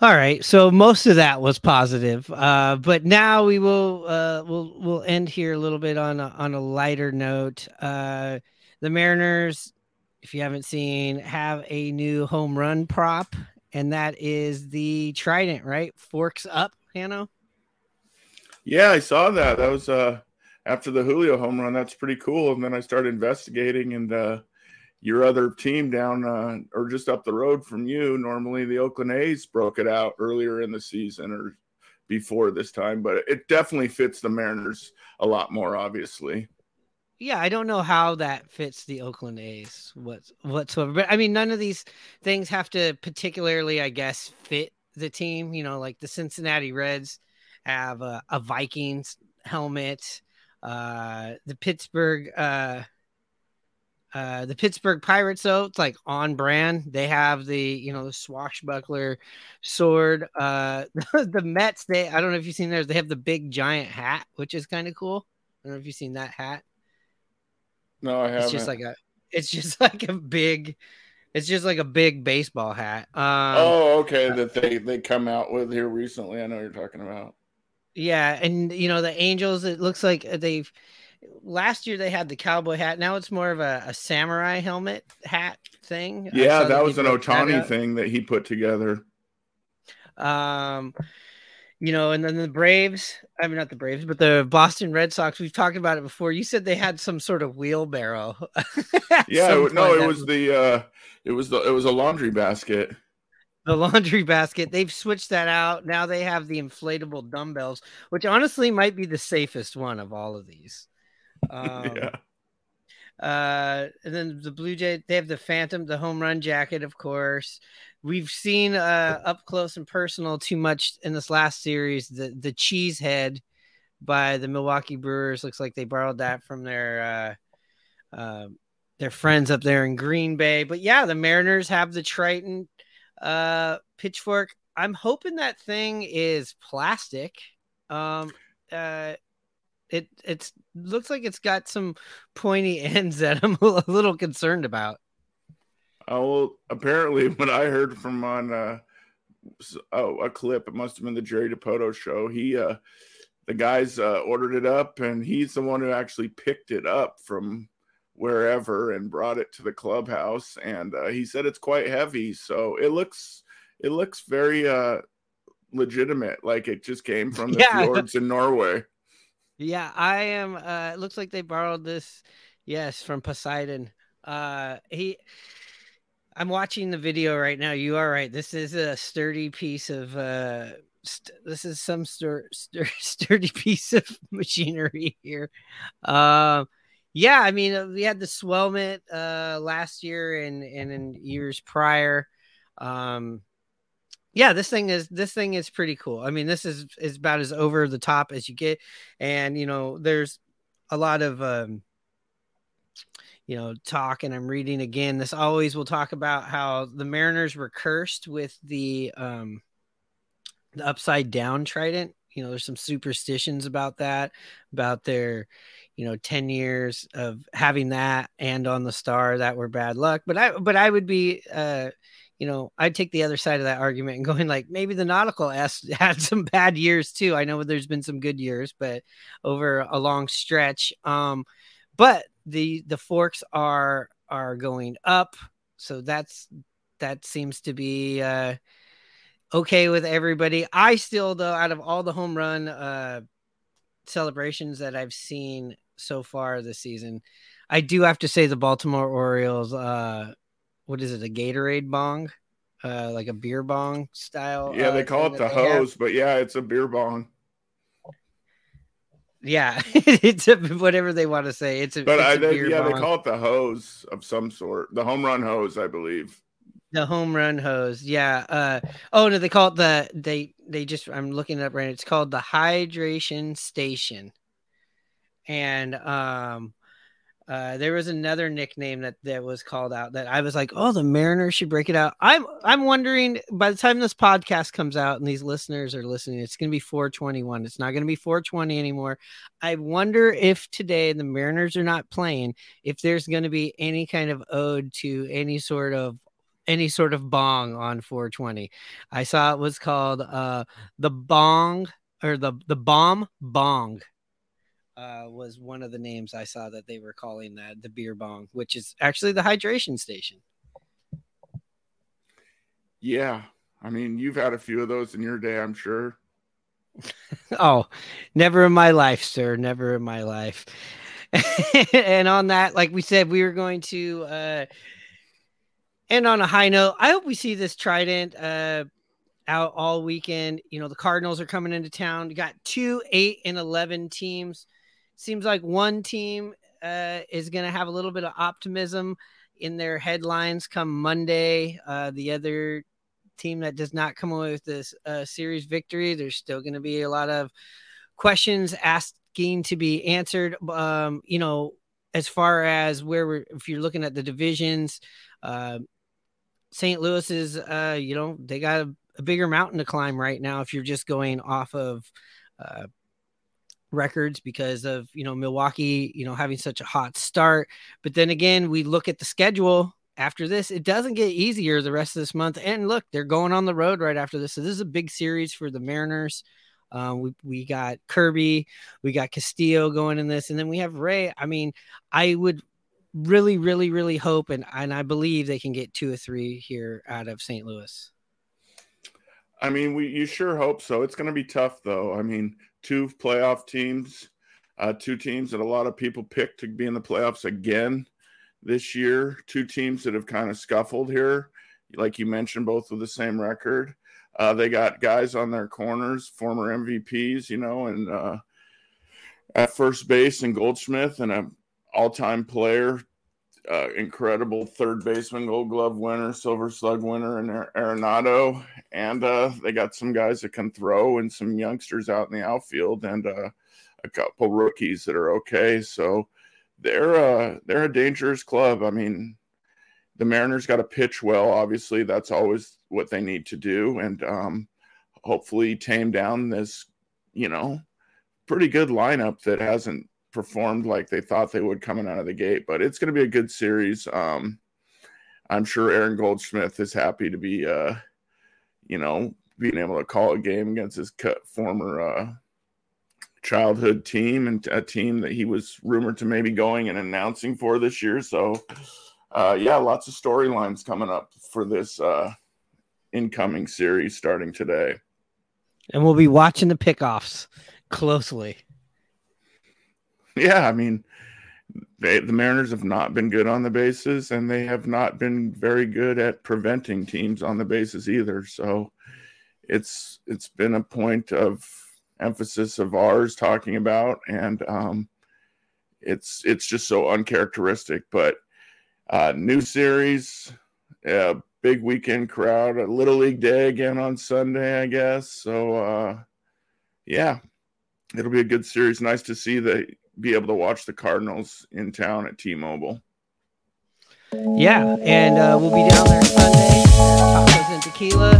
All right, so most of that was positive, uh, but now we will uh, we'll we'll end here a little bit on a, on a lighter note. Uh, the Mariners, if you haven't seen, have a new home run prop, and that is the Trident, right? Forks up, Hanno. Yeah, I saw that. That was uh, after the Julio home run. That's pretty cool. And then I started investigating, and uh, your other team down uh, or just up the road from you, normally the Oakland A's broke it out earlier in the season or before this time, but it definitely fits the Mariners a lot more, obviously. Yeah, I don't know how that fits the Oakland A's whatsoever. But I mean, none of these things have to particularly, I guess, fit the team. You know, like the Cincinnati Reds have a, a Vikings helmet. Uh, the Pittsburgh uh, uh, the Pittsburgh Pirates, though, it's like on brand. They have the you know the swashbuckler sword. Uh, the Mets, they I don't know if you've seen theirs. They have the big giant hat, which is kind of cool. I don't know if you've seen that hat. No, I haven't. It's just like a. It's just like a big. It's just like a big baseball hat. Um, oh, okay. That they they come out with here recently. I know you're talking about. Yeah, and you know the Angels. It looks like they've last year they had the cowboy hat. Now it's more of a, a samurai helmet hat thing. Yeah, that was an Ohtani thing that he put together. Um, you know, and then the Braves. I mean, not the Braves, but the Boston Red Sox. We've talked about it before. You said they had some sort of wheelbarrow. yeah, no, it was the uh, it was the it was a laundry basket. The laundry basket. They've switched that out. Now they have the inflatable dumbbells, which honestly might be the safest one of all of these. Um, yeah. Uh, and then the Blue Jay, they have the Phantom, the home run jacket, of course. We've seen uh, up close and personal too much in this last series. The the cheese head by the Milwaukee Brewers looks like they borrowed that from their uh, uh, their friends up there in Green Bay. But yeah, the Mariners have the Trident uh, pitchfork. I'm hoping that thing is plastic. Um, uh, it it's looks like it's got some pointy ends that I'm a little concerned about. Oh, well, apparently, what I heard from on uh, oh, a clip, it must have been the Jerry Dipoto show. He, uh, the guys uh, ordered it up, and he's the one who actually picked it up from wherever and brought it to the clubhouse. And uh, he said it's quite heavy, so it looks it looks very uh, legitimate, like it just came from the yeah. fjords in Norway. Yeah, I am. Uh, it looks like they borrowed this, yes, from Poseidon. Uh, he, I'm watching the video right now. You are right. This is a sturdy piece of. Uh, st- this is some stur- stur- sturdy piece of machinery here. Um, yeah, I mean, uh, we had the Swellmet uh, last year and and in years prior. Um, yeah, this thing is this thing is pretty cool. I mean, this is is about as over the top as you get, and you know, there's a lot of um, you know talk, and I'm reading again. This always will talk about how the Mariners were cursed with the um, the upside down trident. You know, there's some superstitions about that, about their you know 10 years of having that and on the star that were bad luck but i but i would be uh you know, I'd take the other side of that argument and going like maybe the nautical S had some bad years too. I know there's been some good years, but over a long stretch. Um, but the the forks are are going up, so that's that seems to be uh, okay with everybody. I still though, out of all the home run uh, celebrations that I've seen so far this season, I do have to say the Baltimore Orioles. Uh, what is it? A Gatorade bong, uh, like a beer bong style. Yeah, they uh, call it the they have. hose, but yeah, it's a beer bong. Yeah, it's a, whatever they want to say. It's a, But it's I a think beer yeah, they call it the hose of some sort, the home run hose, I believe. the home run hose. Yeah. Uh, oh no, they call it the they they just I'm looking it up right. now. It's called the hydration station. And um uh there was another nickname that that was called out that I was like, "Oh, the Mariners should break it out." I'm I'm wondering by the time this podcast comes out and these listeners are listening, it's going to be 421. It's not going to be 420 anymore. I wonder if today the Mariners are not playing, if there's going to be any kind of ode to any sort of any sort of bong on 420. I saw it was called uh the bong or the the bomb bong. Uh, was one of the names I saw that they were calling that the beer bong, which is actually the hydration station. Yeah. I mean, you've had a few of those in your day, I'm sure. Oh, never in my life, sir. Never in my life. and on that, like we said, we were going to uh end on a high note. I hope we see this trident uh out all weekend. You know, the Cardinals are coming into town. You got two, eight, and eleven teams. Seems like one team uh is gonna have a little bit of optimism in their headlines come Monday. Uh the other team that does not come away with this uh, series victory, there's still going to be a lot of questions asking to be answered. Um, you know, as far as where we're, if you're looking at the divisions, uh, St. Louis is, uh, you know, they got a, a bigger mountain to climb right now if you're just going off of uh, records because of, you know, Milwaukee, you know, having such a hot start. But then again, we look at the schedule after this, it doesn't get easier the rest of this month. And look, they're going on the road right after this. So this is a big series for the Mariners. Um, we, we got Kirby, we got Castillo going in this, and then we have Ray. I mean, I would really, really, really hope and, and I believe they can get two or three here out of St. Louis. I mean, we you sure hope so. It's going to be tough, though. I mean, two playoff teams, uh, two teams that a lot of people picked to be in the playoffs again this year. Two teams that have kind of scuffled here, like you mentioned, both with the same record. Uh, they got guys on their corners, former MVPs, you know, and uh, at first base and Goldschmidt and a all-time player, uh, incredible third baseman, Gold Glove winner, Silver Slug winner, and Arenado. And uh, they got some guys that can throw and some youngsters out in the outfield and uh, a couple rookies that are okay. So they're uh, they're a dangerous club. I mean, the Mariners got to pitch well. Obviously, that's always what they need to do, and um, hopefully tame down this, you know, pretty good lineup that hasn't performed like they thought they would coming out of the gate. But it's going to be a good series. Um, I'm sure Aaron Goldschmidt is happy to be, uh, you know, being able to call a game against his former uh, childhood team and a team that he was rumored to maybe going and announcing for this year. So, uh, yeah, lots of storylines coming up for this uh, incoming series starting today. And we'll be watching the pickoffs closely. Yeah, I mean, they, the Mariners have not been good on the bases, and they have not been very good at preventing teams on the bases either. So, it's it's been a point of emphasis of ours talking about, and um, it's it's just so uncharacteristic. But uh, new series, uh, big weekend crowd, a little league day again on Sunday, I guess. So uh, yeah, it'll be a good series. Nice to see the be able to watch the Cardinals in town at T-Mobile. Yeah, and uh, we'll be down there Sunday. Tacos and tequila,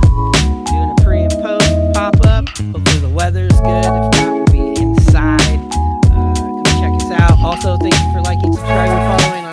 doing a pre and post pop up. Hopefully the weather's good. If not, we'll be inside. Uh, come check us out. Also, thank you for liking, subscribing, following